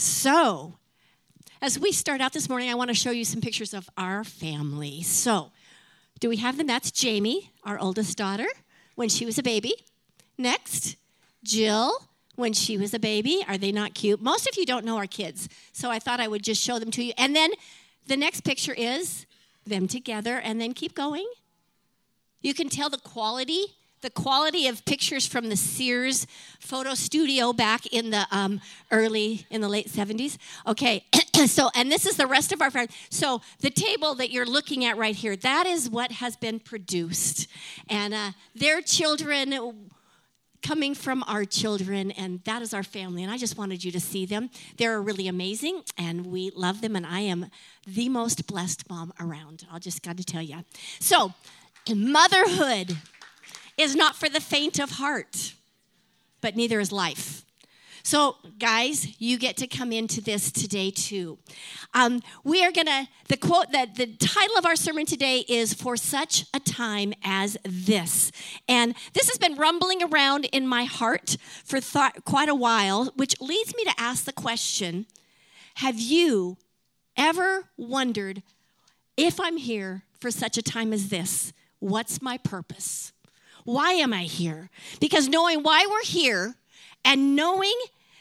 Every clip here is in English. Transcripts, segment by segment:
So, as we start out this morning, I want to show you some pictures of our family. So, do we have them? That's Jamie, our oldest daughter, when she was a baby. Next, Jill, when she was a baby. Are they not cute? Most of you don't know our kids, so I thought I would just show them to you. And then the next picture is them together, and then keep going. You can tell the quality the quality of pictures from the Sears photo studio back in the um, early, in the late 70s. Okay, so, and this is the rest of our friends. So, the table that you're looking at right here, that is what has been produced. And uh, their children coming from our children, and that is our family. And I just wanted you to see them. They're really amazing, and we love them, and I am the most blessed mom around. I'll just got to tell you. So, motherhood is not for the faint of heart, but neither is life. So, guys, you get to come into this today too. Um, we are gonna, the quote that the title of our sermon today is For Such a Time as This. And this has been rumbling around in my heart for quite a while, which leads me to ask the question Have you ever wondered if I'm here for such a time as this, what's my purpose? Why am I here? Because knowing why we're here and knowing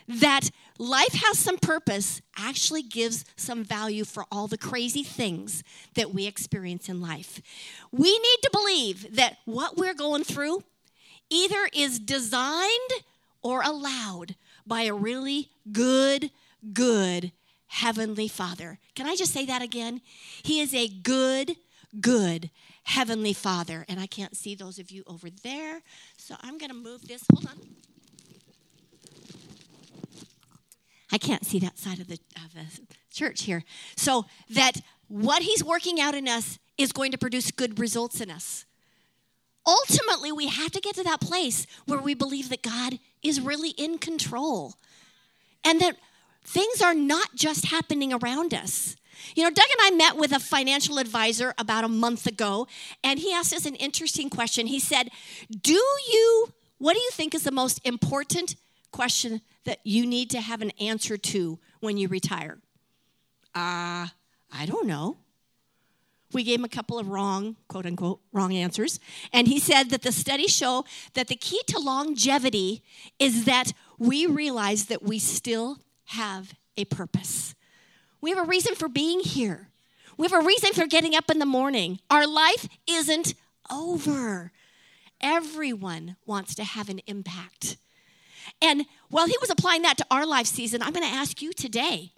that life has some purpose actually gives some value for all the crazy things that we experience in life. We need to believe that what we're going through either is designed or allowed by a really good, good Heavenly Father. Can I just say that again? He is a good, good Heavenly Father. And I can't see those of you over there, so I'm going to move this. Hold on. I can't see that side of the, of the church here. So that what He's working out in us is going to produce good results in us. Ultimately, we have to get to that place where we believe that God is really in control and that things are not just happening around us. You know, Doug and I met with a financial advisor about a month ago, and he asked us an interesting question. He said, Do you, what do you think is the most important question that you need to have an answer to when you retire? Uh, I don't know. We gave him a couple of wrong, quote unquote, wrong answers. And he said that the studies show that the key to longevity is that we realize that we still have a purpose. We have a reason for being here. We have a reason for getting up in the morning. Our life isn't over. Everyone wants to have an impact. And while he was applying that to our life season, I'm going to ask you today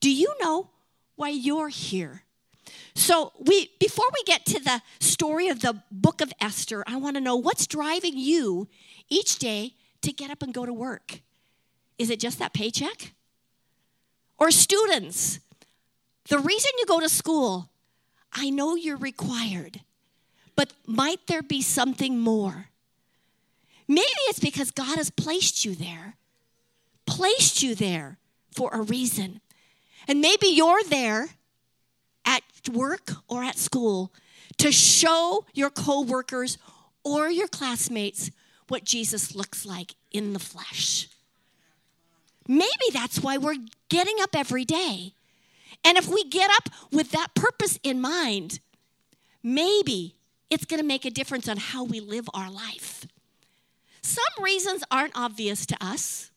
do you know why you're here? So, we before we get to the story of the book of Esther, I want to know what's driving you each day to get up and go to work? Is it just that paycheck? Or students, the reason you go to school, I know you're required, but might there be something more? Maybe it's because God has placed you there, placed you there for a reason. And maybe you're there at work or at school to show your coworkers or your classmates what Jesus looks like in the flesh. Maybe that's why we're getting up every day. And if we get up with that purpose in mind, maybe it's going to make a difference on how we live our life. Some reasons aren't obvious to us,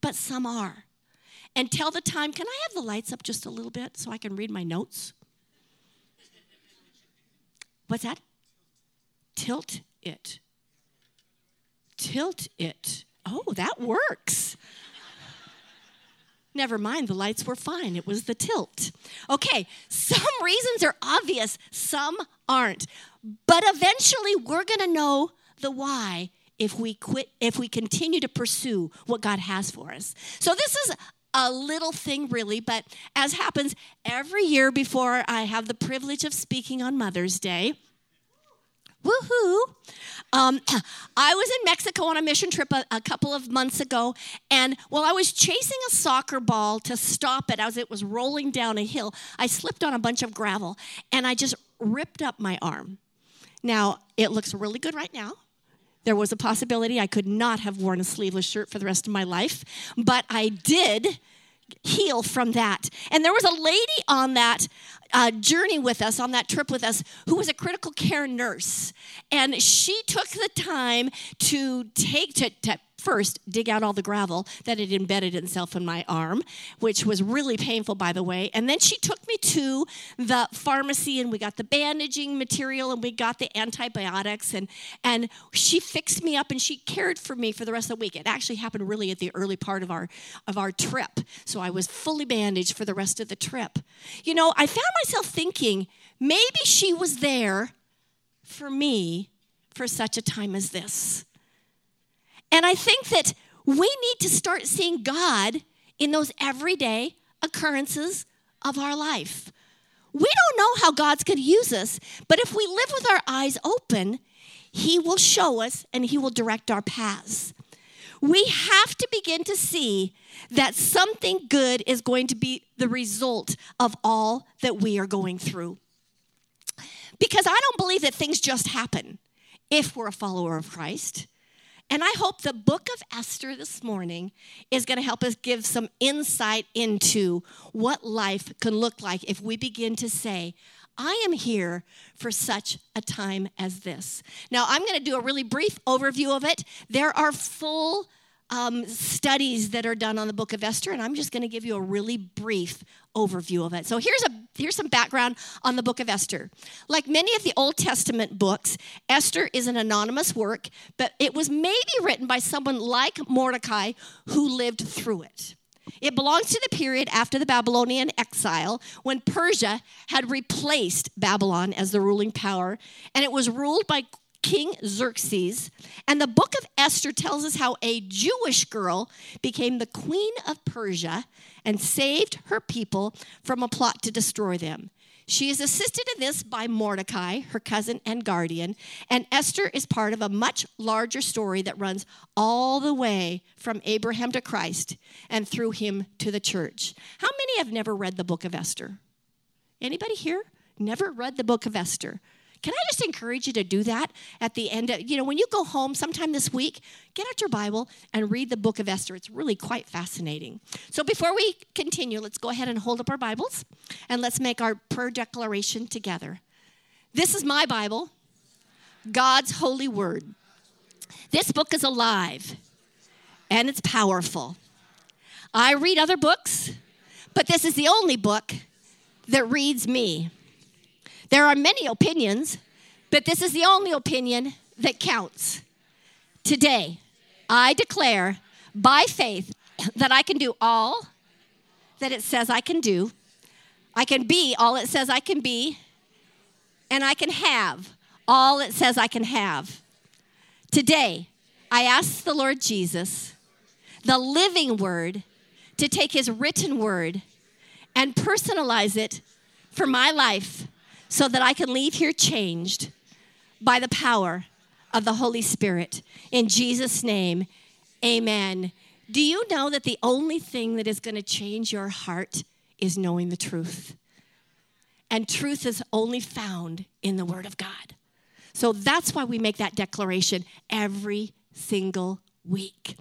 but some are. And tell the time, can I have the lights up just a little bit so I can read my notes? What's that? Tilt it. Tilt it. Oh, that works. Never mind, the lights were fine. It was the tilt. Okay, some reasons are obvious, some aren't. But eventually we're going to know the why if we quit if we continue to pursue what God has for us. So this is a little thing really, but as happens every year before I have the privilege of speaking on Mother's Day, Woohoo! Um, I was in Mexico on a mission trip a, a, couple of months ago, and while I was chasing a soccer ball to stop it as it was rolling down a hill, I slipped on a bunch of gravel and I just ripped up my arm. Now, it looks really good right now. There was a possibility I could not have worn a sleeveless shirt for the rest of my life, but I did heal from that. And there was a lady on that uh, journey with us, on that trip with us, who was a critical care nurse. And she took the time to take, to, to first dig out all the gravel that had embedded itself in my arm, which was really painful, by the way. And then she took me to the pharmacy and we got the bandaging material and we got the antibiotics and, and she fixed me up and she cared for me for the rest of the week. It actually happened really at the early part of our, of our trip. So I was fully bandaged for the rest of the trip. You know, I found myself thinking maybe she was there for me for such a time as this. And I think that we need to start seeing God in those everyday occurrences of our life. We don't know how God's going to use us, but if we live with our eyes open, He will show us and He will direct our paths. We have to begin to see that something good is going to be the result of all that we are going through. Because I don't believe that things just happen if we're a follower of Christ. And I hope the book of Esther this morning is going to help us give some insight into what life can look like if we begin to say, I am here for such a time as this. Now, I'm going to do a really brief overview of it. There are full um, studies that are done on the book of Esther, and I'm just going to give you a really brief overview of it. So here's a here's some background on the book of Esther. Like many of the Old Testament books, Esther is an anonymous work, but it was maybe written by someone like Mordecai who lived through it. It belongs to the period after the Babylonian exile when Persia had replaced Babylon as the ruling power, and it was ruled by King Xerxes. And the book of Esther tells us how a Jewish girl became the queen of Persia and saved her people from a plot to destroy them. She is assisted in this by Mordecai, her cousin and guardian, and Esther is part of a much larger story that runs all the way from Abraham to Christ and through him to the church. How many have never read the book of Esther? Anybody here? Never read the book of Esther? Can I just encourage you to do that at the end? Of, you know, when you go home sometime this week, get out your Bible and read the book of Esther. It's really quite fascinating. So before we continue, let's go ahead and hold up our Bibles and let's make our prayer declaration together. This is my Bible, God's holy word. This book is alive and it's powerful. I read other books, but this is the only book that reads me. There are many opinions, but this is the only opinion that counts. Today, I declare by faith that I can do all that it says I can do. I can be all it says I can be, and I can have all it says I can have. Today, I ask the Lord Jesus, the living word, to take his written word and personalize it for my life so that I can leave here changed by the power of the Holy Spirit. In Jesus' name, amen. Do you know that the only thing that is going to change your heart is knowing the truth? And truth is only found in the Word of God. So that's why we make that declaration every single week.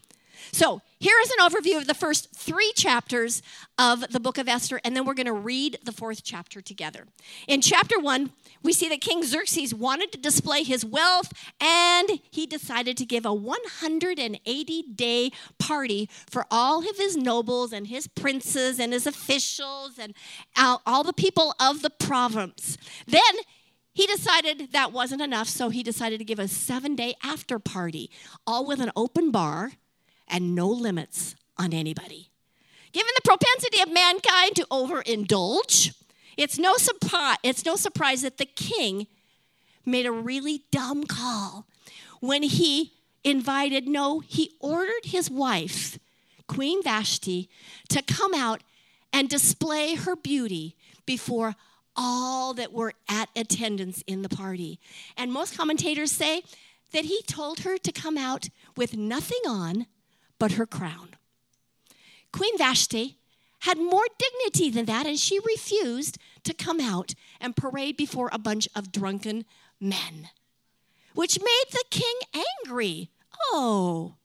So here is an overview of the first three chapters of the book of Esther, and then we're going to read the fourth chapter together. In chapter one, we see that King Xerxes wanted to display his wealth, and he decided to give a 180 day party for all of his nobles and his princes and his officials and all the people of the province. Then he decided that wasn't enough, so he decided to give a seven day after party, all with an open bar and no limits on anybody. Given the propensity of mankind to overindulge, it's no, surprise, it's no surprise that the king made a really dumb call when he invited, no, he ordered his wife, Queen Vashti, to come out and display her beauty before all that were at attendance in the party. And most commentators say that he told her to come out with nothing on but her crown. Queen Vashti had more dignity than that, and she refused to come out and parade before a bunch of drunken men, which made the king angry. Oh,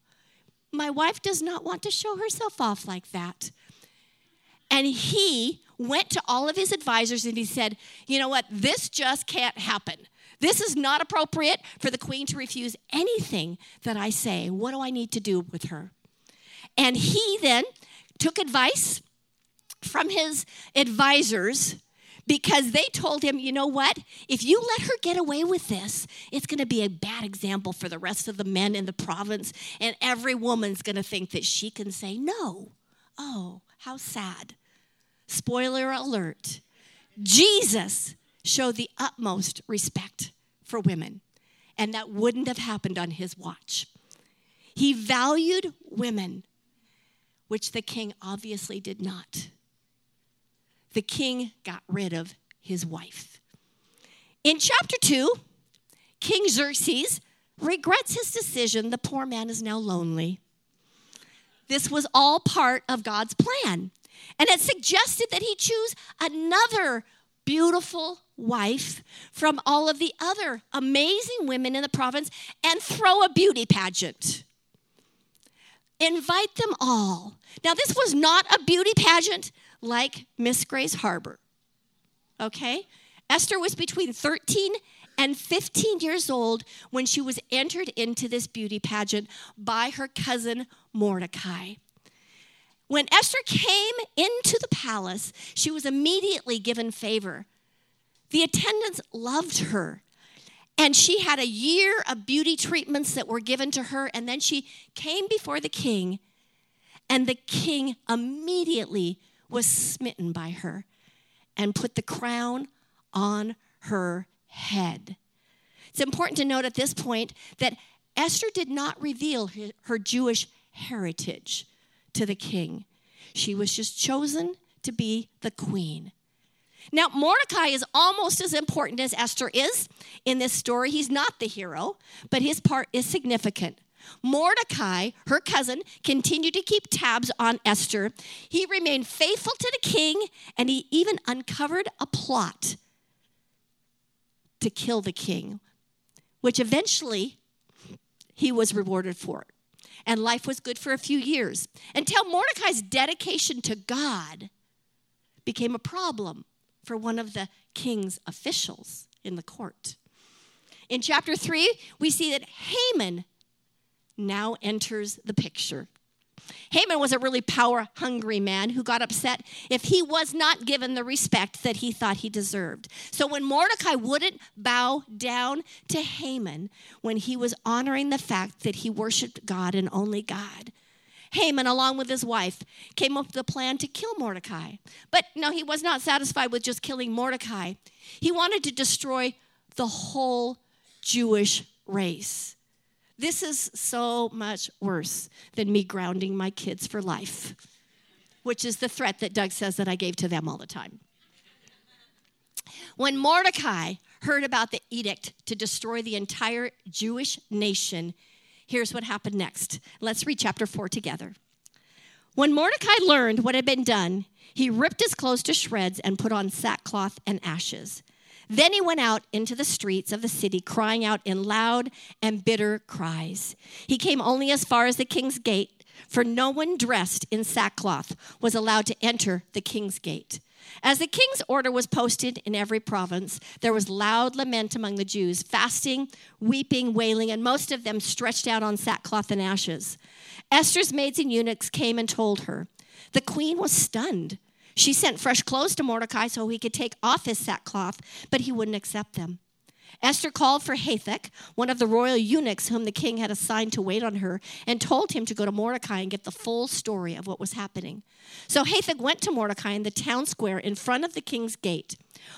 my wife does not want to show herself off like that. And he went to all of his advisors and he said, You know what? This just can't happen. This is not appropriate for the queen to refuse anything that I say. What do I need to do with her? And he then took advice from his advisors because they told him, you know what? If you let her get away with this, it's going to be a bad example for the rest of the men in the province, and every woman's going to think that she can say no. Oh, how sad. Spoiler alert Jesus showed the utmost respect for women, and that wouldn't have happened on his watch. He valued women, which the king obviously did not the king got rid of his wife. In chapter 2, King Xerxes regrets his decision. The poor man is now lonely. This was all part of God's plan. And it suggested that he choose another beautiful wife from all of the other amazing women in the province and throw a beauty pageant. Invite them all. Now, this was not a beauty pageant like Miss Grays Harbor. Okay? Esther was between 13 and 15 years old when she was entered into this beauty pageant by her cousin Mordecai. When Esther came into the palace, she was immediately given favor. The attendants loved her. And she had a year of beauty treatments that were given to her. And then she came before the king, and the king immediately was smitten by her and put the crown on her head. It's important to note at this point that Esther did not reveal her Jewish heritage to the king. She was just chosen to be the queen. Now, Mordecai is almost as important as Esther is in this story. He's not the hero, but his part is significant. Mordecai, her cousin, continued to keep tabs on Esther. He remained faithful to the king, and he even uncovered a plot to kill the king, which eventually he was rewarded for. And life was good for a few years until Mordecai's dedication to God became a problem for one of the king's officials in the court. In chapter 3, we see that Haman now enters the picture. Haman was a really power hungry man who got upset if he was not given the respect that he thought he deserved. So when Mordecai wouldn't bow down to Haman when he was honoring the fact that he worshiped God and only God, Haman, along with his wife, came up with a plan to kill Mordecai. But no, he was not satisfied with just killing Mordecai. He wanted to destroy the whole Jewish race. This is so much worse than me grounding my kids for life, which is the threat that Doug says that I gave to them all the time. When Mordecai heard about the edict to destroy the entire Jewish nation, here's what happened next. Let's read chapter 4 together. When Mordecai learned what had been done, he ripped his clothes to shreds and put on sackcloth and ashes. Then he went out into the streets of the city, crying out in loud and bitter cries. He came only as far as the king's gate, for no one dressed in sackcloth was allowed to enter the king's gate. As the king's order was posted in every province, there was loud lament among the Jews, fasting, weeping, wailing, and most of them stretched out on sackcloth and ashes. Esther's maids and eunuchs came and told her. The queen was stunned. She sent fresh clothes to Mordecai so he could take off his sackcloth, but he wouldn't accept them. Esther called for Hathach, one of the royal eunuchs whom the king had assigned to wait on her, and told him to go to Mordecai and get the full story of what was happening. So Hathach went to Mordecai in the town square in front of the king's gate.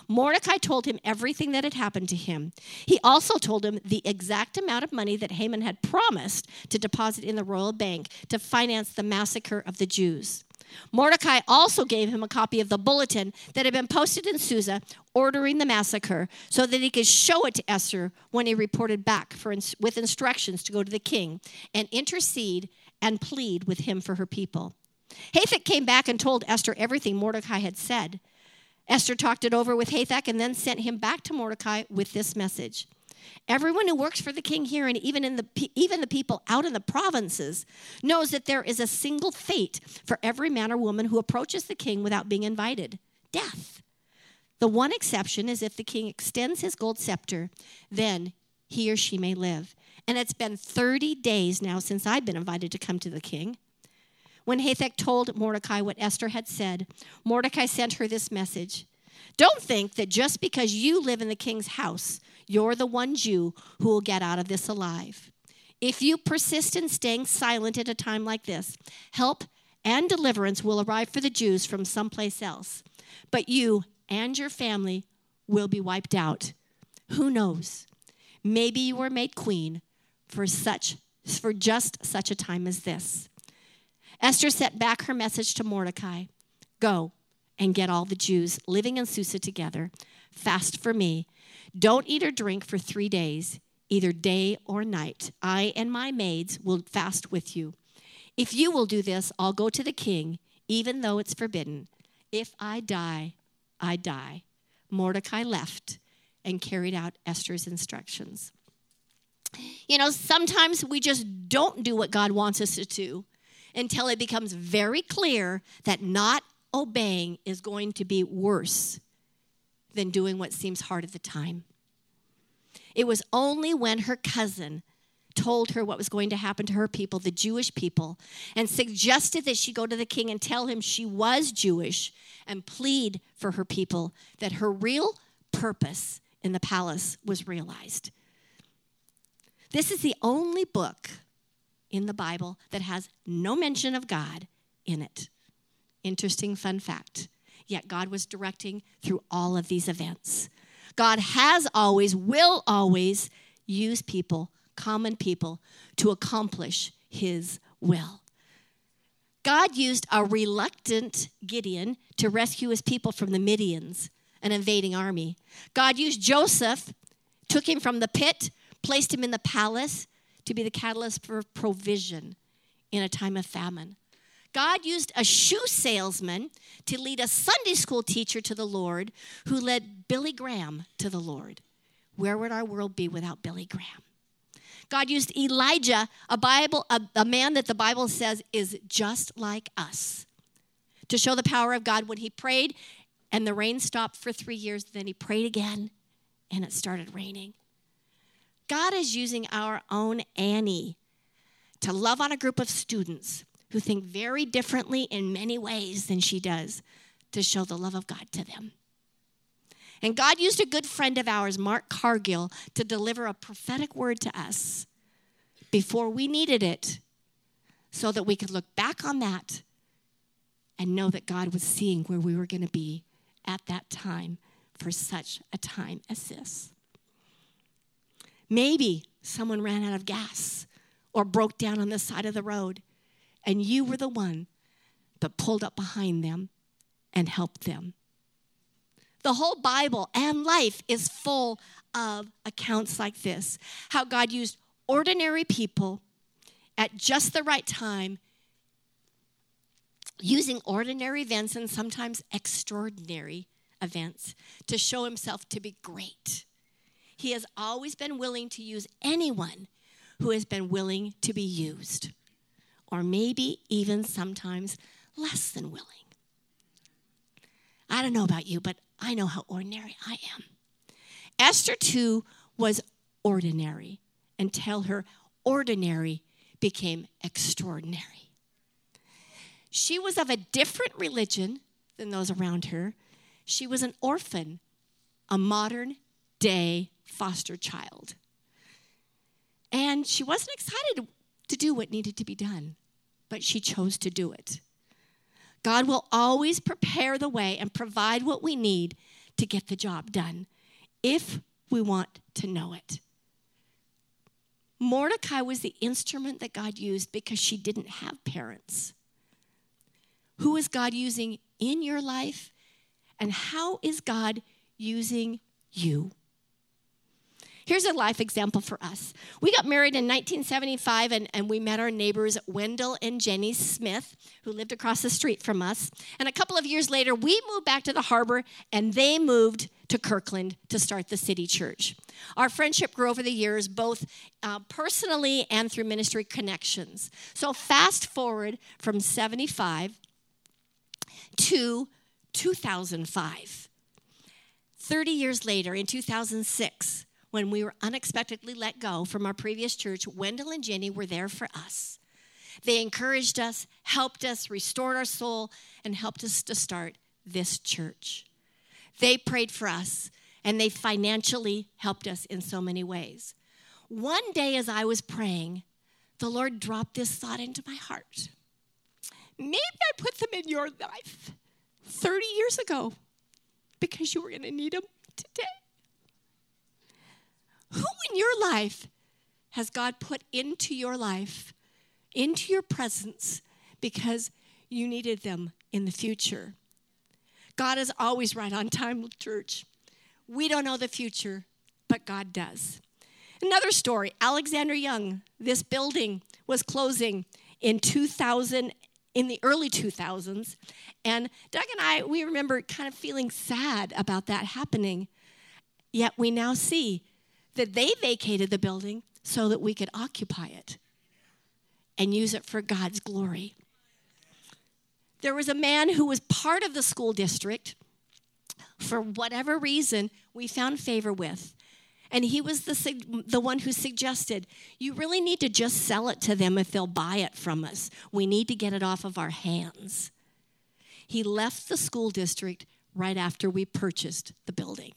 Mordecai told him everything that had happened to him. He also told him the exact amount of money that Haman had promised to deposit in the royal bank to finance the massacre of the Jews. Mordecai also gave him a copy of the bulletin that had been posted in Susa ordering the massacre so that he could show it to Esther when he reported back for, with instructions to go to the king and intercede and plead with him for her people. Hathach came back and told Esther everything Mordecai had said. Esther talked it over with Hathach and then sent him back to Mordecai with this message Everyone who works for the king here and even in the even the people out in the provinces knows that there is a single fate for every man or woman who approaches the king without being invited. Death. The one exception is if the king extends his gold scepter, then he or she may live. And it's been 30 days now since I've been invited to come to the king. When Hathach told Mordecai what Esther had said, Mordecai sent her this message Don't think that just because you live in the king's house, you're the one Jew who will get out of this alive. If you persist in staying silent at a time like this, help and deliverance will arrive for the Jews from someplace else. But you and your family will be wiped out. Who knows? Maybe you were made queen for such for just such a time as this. Esther sent back her message to Mordecai. Go and get all the Jews living in Susa together. Fast for me. Don't eat or drink for 3 days, either day or night. I and my maids will fast with you. If you will do this, I'll go to the king, even though it's forbidden. If I die, I die. Mordecai left and carried out Esther's instructions. You know, sometimes we just don't do what God wants us to do until it becomes very clear that not obeying is going to be worse than doing what seems hard at the time. It was only when her cousin told her what was going to happen to her people, the Jewish people, and suggested that she go to the king and tell him she was Jewish and plead for her people that her real purpose in the palace was realized. This is the only book in the Bible that has no mention of God in it. Interesting fun fact. Yet God was directing through all of these events. God has always, will always use people common people to accomplish his will. God used a reluctant Gideon to rescue his people from the Midians, an invading army. God used Joseph, took him from the pit, placed him in the palace to be the catalyst for provision in a time of famine. God used a shoe salesman to lead a Sunday school teacher to the Lord who led Billy Graham to the Lord. Where would our world be without Billy Graham? God used Elijah, a Bible, a, a man that the Bible says is just like us, to show the power of God when he prayed and the rain stopped for three years. Then he prayed again and it started raining. God is using our own Annie to love on a group of students who think very differently in many ways than she does to show the love of God to them. And God used a good friend of ours, Mark Cargill, to deliver a prophetic word to us before we needed it so that we could look back on that and know that God was seeing where we were going to be at that time for such a time as this. Maybe someone ran out of gas or broke down on the side of the road, and you were the one that pulled up behind them and helped them. The whole Bible and life is full of accounts like this how God used ordinary people at just the right time, using ordinary events and sometimes extraordinary events to show himself to be great. He has always been willing to use anyone who has been willing to be used, or maybe even sometimes less than willing. I don't know about you, but I know how ordinary I am. Esther, too, was ordinary until her ordinary became extraordinary. She was of a different religion than those around her. She was an orphan, a modern day foster child. And she wasn't excited to do what needed to be done, but she chose to do it. God will always prepare the way and provide what we need to get the job done if we want to know it. Mordecai was the instrument that God used because she didn't have parents. Who is God using in your life? And how is God using you? Here's a life example for us. We got married in 1975 and, and we met our neighbors, Wendell and Jenny Smith, who lived across the street from us. And a couple of years later, we moved back to the harbor and they moved to Kirkland to start the City Church. Our friendship grew over the years, both uh, personally and through ministry connections. So, fast forward from 75 to 2005. 30 years later, in 2006, when we were unexpectedly let go from our previous church, Wendell and Jenny were there for us. They encouraged us, helped us, restored our soul, and helped us to start this church. They prayed for us, and they financially helped us in so many ways. One day, as I was praying, the Lord dropped this thought into my heart. Maybe I put them in your life 30 years ago because you were going to need them today. Who in your life has God put into your life, into your presence, because you needed them in the future? God is always right on time, church. We don't know the future, but God does. Another story Alexander Young, this building was closing in 2000 in the early 2000s and Doug and I we remember kind of feeling sad about that happening yet we now see that they vacated the building so that we could occupy it and use it for God's glory. There was a man who was part of the school district for whatever reason we found favor with. And he was the, the one who suggested, you really need to just sell it to them if they'll buy it from us. We need to get it off of our hands. He left the school district right after we purchased the building.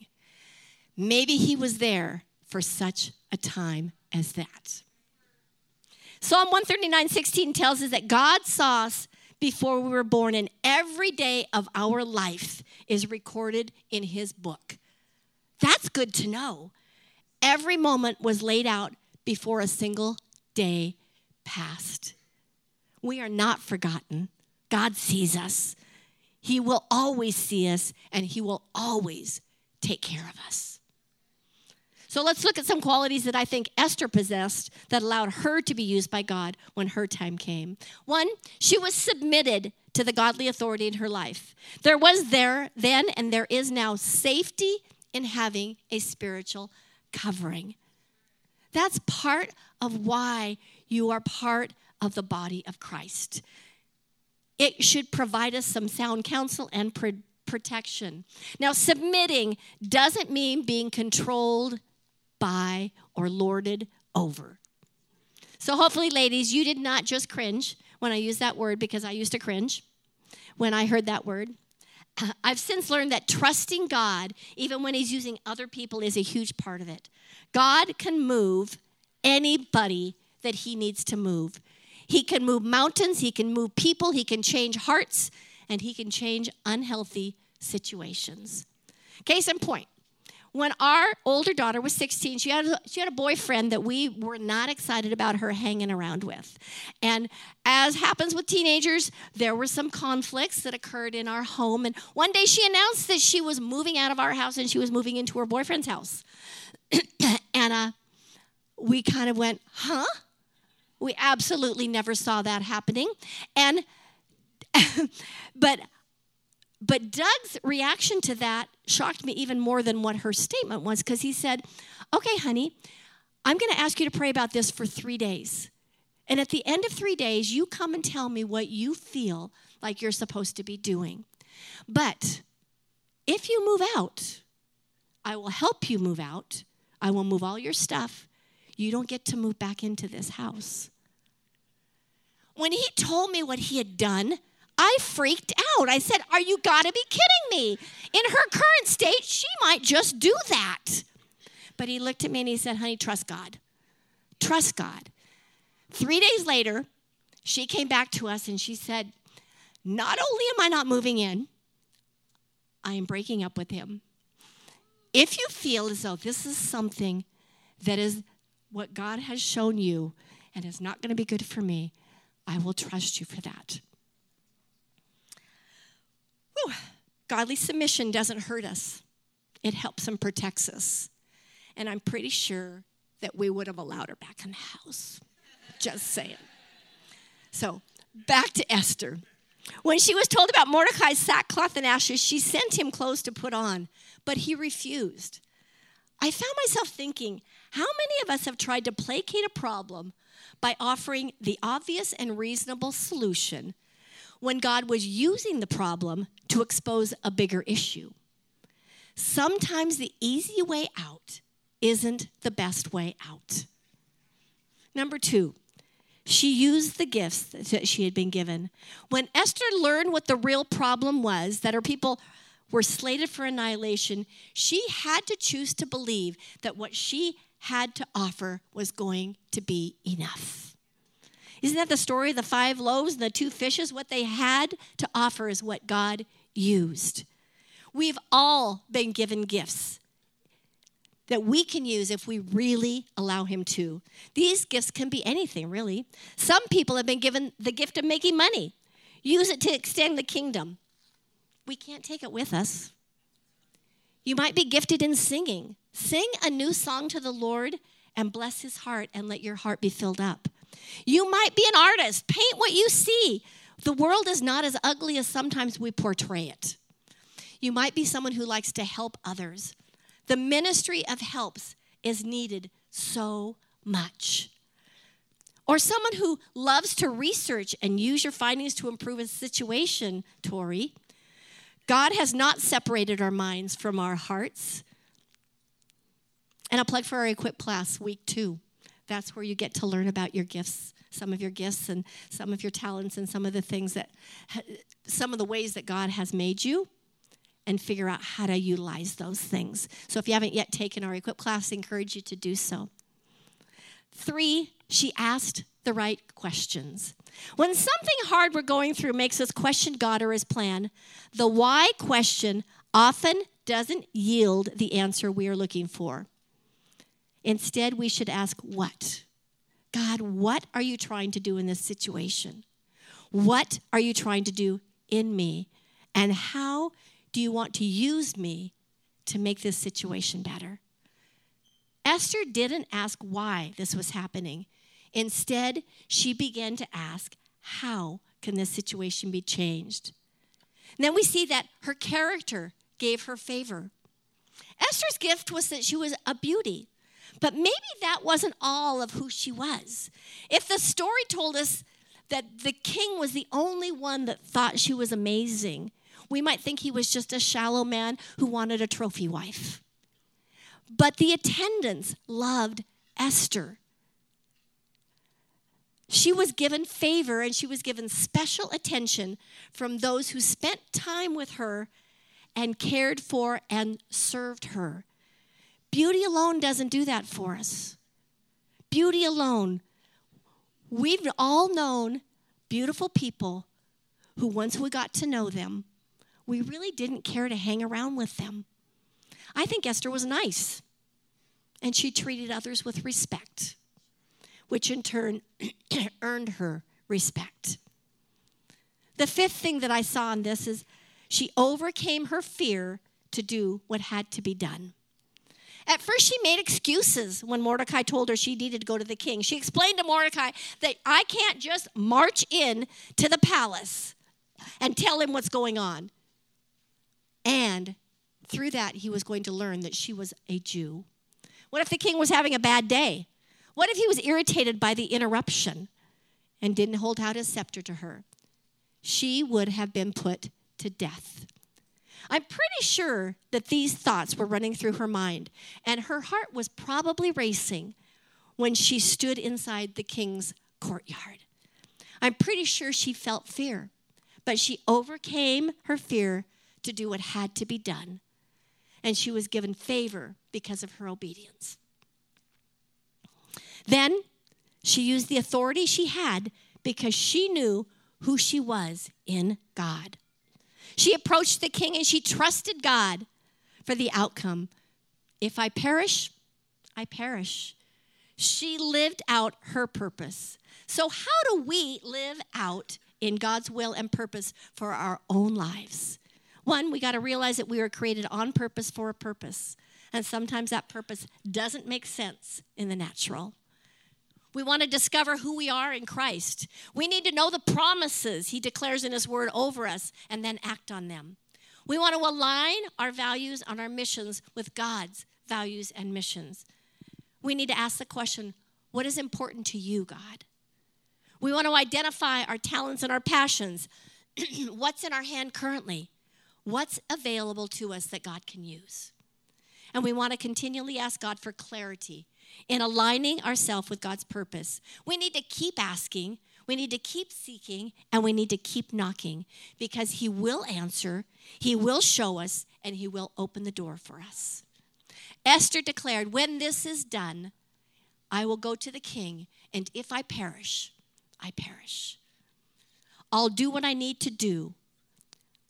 Maybe he was there for such a time as that. Psalm 139 16 tells us that God saw us before we were born, and every day of our life is recorded in His book. That's good to know. Every moment was laid out before a single day passed. We are not forgotten. God sees us. He will always see us, and He will always take care of us. So let's look at some qualities that I think Esther possessed that allowed her to be used by God when her time came. One, she was submitted to the godly authority in her life. There was there then and there is now safety in having a spiritual covering. That's part of why you are part of the body of Christ. It should provide us some sound counsel and protection. Now, submitting doesn't mean being controlled by, or lorded over. So, hopefully, ladies, you did not just cringe when I used that word because I used to cringe when I heard that word. I've since learned that trusting God, even when He's using other people, is a huge part of it. God can move anybody that He needs to move. He can move mountains, He can move people, He can change hearts, and He can change unhealthy situations. Case in point when our older daughter was 16, she had, a, she had a boyfriend that we were not excited about her hanging around with. And as happens with teenagers, there were some conflicts that occurred in our home. And one day she announced that she was moving out of our house and she was moving into her boyfriend's house. and uh, we kind of went, huh? We absolutely never saw that happening. And, but but Doug's reaction to that shocked me even more than what her statement was because he said, Okay, honey, I'm going to ask you to pray about this for three days. And at the end of three days, you come and tell me what you feel like you're supposed to be doing. But if you move out, I will help you move out. I will move all your stuff. You don't get to move back into this house. When he told me what he had done, I freaked out. I said, Are you gotta be kidding me? In her current state, she might just do that. But he looked at me and he said, Honey, trust God. Trust God. Three days later, she came back to us and she said, Not only am I not moving in, I am breaking up with him. If you feel as though this is something that is what God has shown you and is not going to be good for me, I will trust you for that. Whew. Godly submission doesn't hurt us, it helps and protects us. And I'm pretty sure that we would have allowed her back in the house. Just saying. So, back to Esther. When she was told about Mordecai's sackcloth and ashes, she sent him clothes to put on, but he refused. I found myself thinking, how many of us have tried to placate a problem by offering the obvious and reasonable solution when God was using the problem to expose a bigger issue? Sometimes the easy way out isn't the best way out. Number two, she used the gifts that she had been given. When Esther learned what the real problem was, that her people were slated for annihilation, she had to choose to believe that what she had to offer was going to be enough. Isn't that the story of the five loaves and the two fishes? What they had to offer is what God used. We've all been given gifts that we can use if we really allow Him to. These gifts can be anything, really. Some people have been given the gift of making money, use it to extend the kingdom. We can't take it with us. You might be gifted in singing. Sing a new song to the Lord and bless His heart and let your heart be filled up. You might be an artist. Paint what you see. The world is not as ugly as sometimes we portray it. You might be someone who likes to help others. The ministry of helps is needed so much. Or someone who loves to research and use your findings to improve a situation, Tori. God has not separated our minds from our hearts. And a plug for our Equip class, week two. That's where you get to learn about your gifts, some of your gifts and some of your talents and some of the things that, some of the ways that God has made you and figure out how to utilize those things. So if you haven't yet taken our equip class, I encourage you to do so. Three, she asked the right questions. When something hard we're going through makes us question God or his plan, the why question often doesn't yield the answer we are looking for. Instead, we should ask what? God, what are you trying to do in this situation? What are you trying to do in me? And how do you want to use me to make this situation better? Esther didn't ask why this was happening. Instead, she began to ask, how can this situation be changed? And then we see that her character gave her favor. Esther's gift was that she was a beauty, but maybe that wasn't all of who she was. If the story told us that the king was the only one that thought she was amazing, we might think he was just a shallow man who wanted a trophy wife. But the attendants loved Esther. She was given favor and she was given special attention from those who spent time with her and cared for and served her. Beauty alone doesn't do that for us. Beauty alone. We've all known beautiful people who, once we got to know them, we really didn't care to hang around with them. I think Esther was nice, and she treated others with respect, which in turn earned her respect. The fifth thing that I saw in this is she overcame her fear to do what had to be done. At first, she made excuses when Mordecai told her she needed to go to the king. She explained to Mordecai that I can't just march in to the palace and tell him what's going on. And through that, he was going to learn that she was a Jew. What if the king was having a bad day? What if he was irritated by the interruption and didn't hold out his scepter to her? She would have been put to death. I'm pretty sure that these thoughts were running through her mind, and her heart was probably racing when she stood inside the king's courtyard. I'm pretty sure she felt fear, but she overcame her fear to do what had to be done. And she was given favor because of her obedience. Then she used the authority she had because she knew who she was in God. She approached the king and she trusted God for the outcome. If I perish, I perish. She lived out her purpose. So, how do we live out in God's will and purpose for our own lives? One, we got to realize that we were created on purpose for a purpose. And sometimes that purpose doesn't make sense in the natural. We want to discover who we are in Christ. We need to know the promises He declares in His Word over us and then act on them. We want to align our values and our missions with God's values and missions. We need to ask the question what is important to you, God? We want to identify our talents and our passions. What's in our hand currently? What's available to us that God can use? And we want to continually ask God for clarity in aligning ourselves with God's purpose. We need to keep asking, we need to keep seeking, and we need to keep knocking because He will answer, He will show us, and He will open the door for us. Esther declared, When this is done, I will go to the king, and if I perish, I perish. I'll do what I need to do.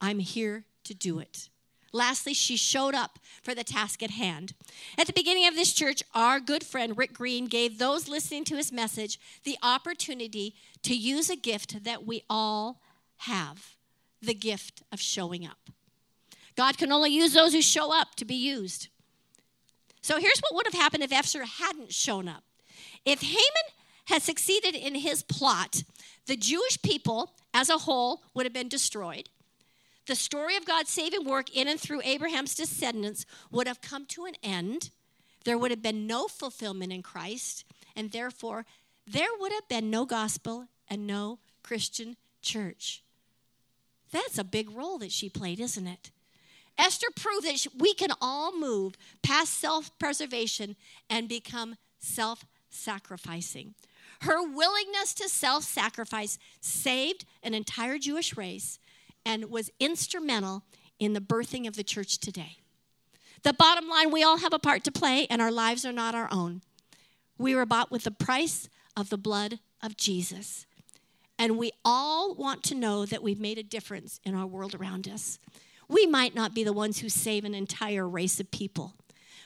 I'm here to do it. Lastly, she showed up for the task at hand. At the beginning of this church, our good friend Rick Green gave those listening to his message the opportunity to use a gift that we all have the gift of showing up. God can only use those who show up to be used. So here's what would have happened if Esther hadn't shown up. If Haman had succeeded in his plot, the Jewish people as a whole would have been destroyed the story of God's saving work in and through Abraham's descendants would have come to an end. There would have been no fulfillment in Christ, and therefore, there would have been no gospel and no Christian church. That's a big role that she played, isn't it? Esther proved that we can all move past self preservation and become self sacrificing. Her willingness to self sacrifice saved an entire Jewish race and was instrumental in the birthing of the church today. The bottom line we all have a part to play, and our lives are not our own. We were bought with the price of the blood of Jesus. And we all want to know that we've made a difference in our world around us. We might not be the ones who save an entire race of people,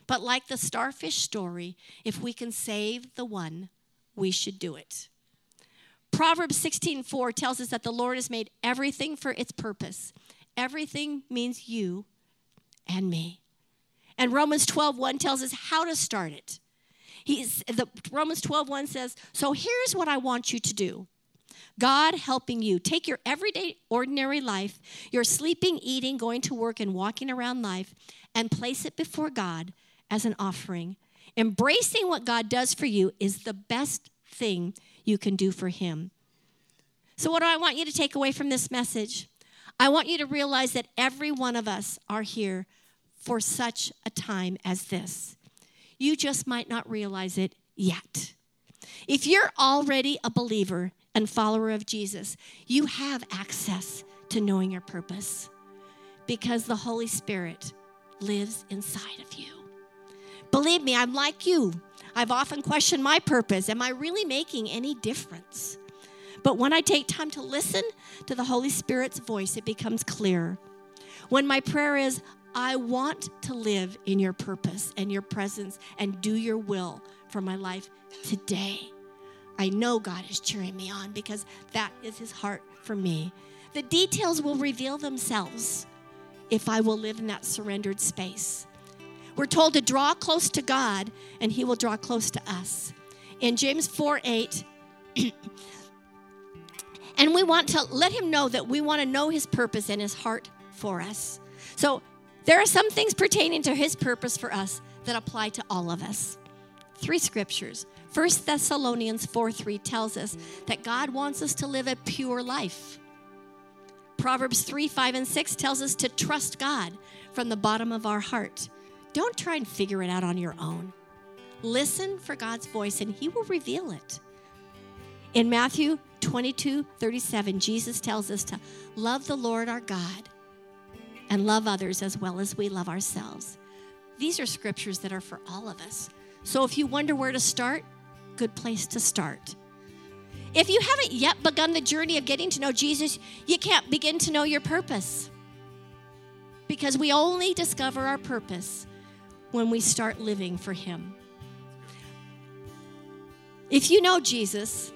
but like the starfish story, if we can save the one, we should do it. Proverbs 16:4 tells us that the Lord has made everything for its purpose. Everything means you and me. And Romans 12:1 tells us how to start it. He's, the, Romans 12:1 says, "So here's what I want you to do. God helping you. Take your everyday, ordinary life, your sleeping, eating, going to work, and walking around life, and place it before God as an offering. Embracing what God does for you is the best thing you can do for Him. So, what do I want you to take away from this message? I want you to realize that every one of us are here for such a time as this. You just might not realize it yet. If you're already a believer and follower of Jesus, you have access to knowing your purpose because the Holy Spirit lives inside of you. Believe me, I'm like you. I've often questioned my purpose. Am I really making any difference? But when I take time to listen to the Holy Spirit's voice, it becomes clear. When my prayer is, I want to live in your purpose and your presence and do your will for my life today. I know God is cheering me on because that is his heart for me. The details will reveal themselves if I will live in that surrendered space. We're told to draw close to God and he will draw close to us. In James 4 8, and we want to let him know that we want to know his purpose and his heart for us. So there are some things pertaining to his purpose for us that apply to all of us. Three scriptures. 1 Thessalonians 4 3 tells us that God wants us to live a pure life. Proverbs 3 5 and 6 tells us to trust God from the bottom of our heart. Don't try and figure it out on your own. Listen for God's voice and He will reveal it. In Matthew 22 37, Jesus tells us to love the Lord our God and love others as well as we love ourselves. These are scriptures that are for all of us. So if you wonder where to start, good place to start. If you haven't yet begun the journey of getting to know Jesus, you can't begin to know your purpose. Because we only discover our purpose when we start living for Him. If you know Jesus,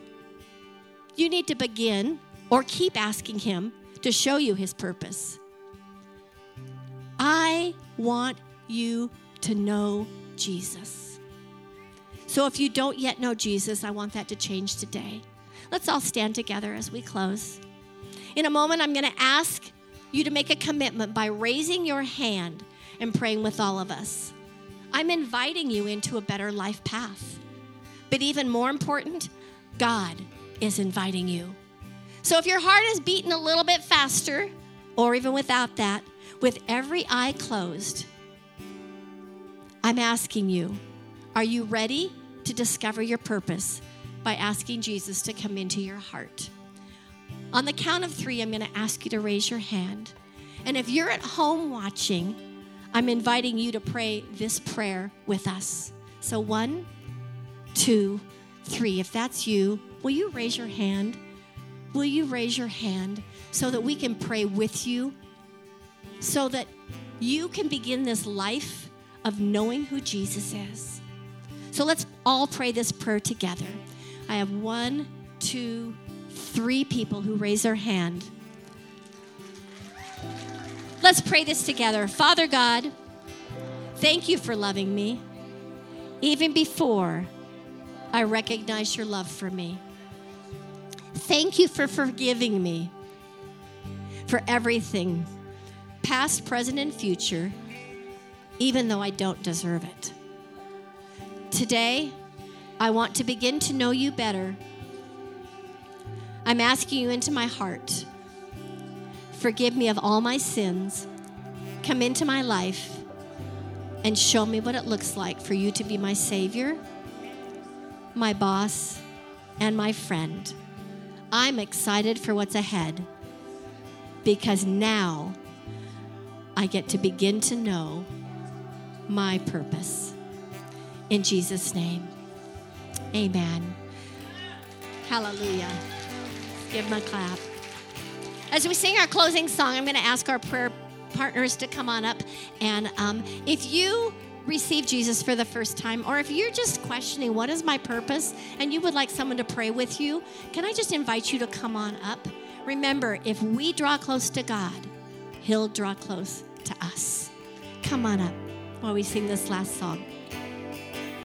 you need to begin or keep asking Him to show you His purpose. I want you to know Jesus. So if you don't yet know Jesus, I want that to change today. Let's all stand together as we close. In a moment, I'm going to ask you to make a commitment by raising your hand and praying with all of us. I'm inviting you into a better life path. But even more important, God is inviting you. So if your heart is beating a little bit faster, or even without that, with every eye closed, I'm asking you, are you ready to discover your purpose by asking Jesus to come into your heart? On the count of three, I'm going to ask you to raise your hand. And if you're at home watching, I'm inviting you to pray this prayer with us. So, one, two, three. If that's you, will you raise your hand? Will you raise your hand so that we can pray with you? So that you can begin this life of knowing who Jesus is. So let's all pray this prayer together. I have one, two, three people who raise their hand. Let's pray this together. Father God, thank you for loving me even before I recognize your love for me. Thank you for forgiving me for everything, past, present, and future, even though I don't deserve it. Today, I want to begin to know you better. I'm asking you into my heart. Forgive me of all my sins. Come into my life and show me what it looks like for you to be my Savior, my boss, and my friend. I'm excited for what's ahead because now I get to begin to know my purpose. In Jesus' name, amen. Hallelujah. Give him a clap. As we sing our closing song, I'm going to ask our prayer partners to come on up. And um, if you receive Jesus for the first time, or if you're just questioning what is my purpose and you would like someone to pray with you, can I just invite you to come on up? Remember, if we draw close to God, He'll draw close to us. Come on up while we sing this last song.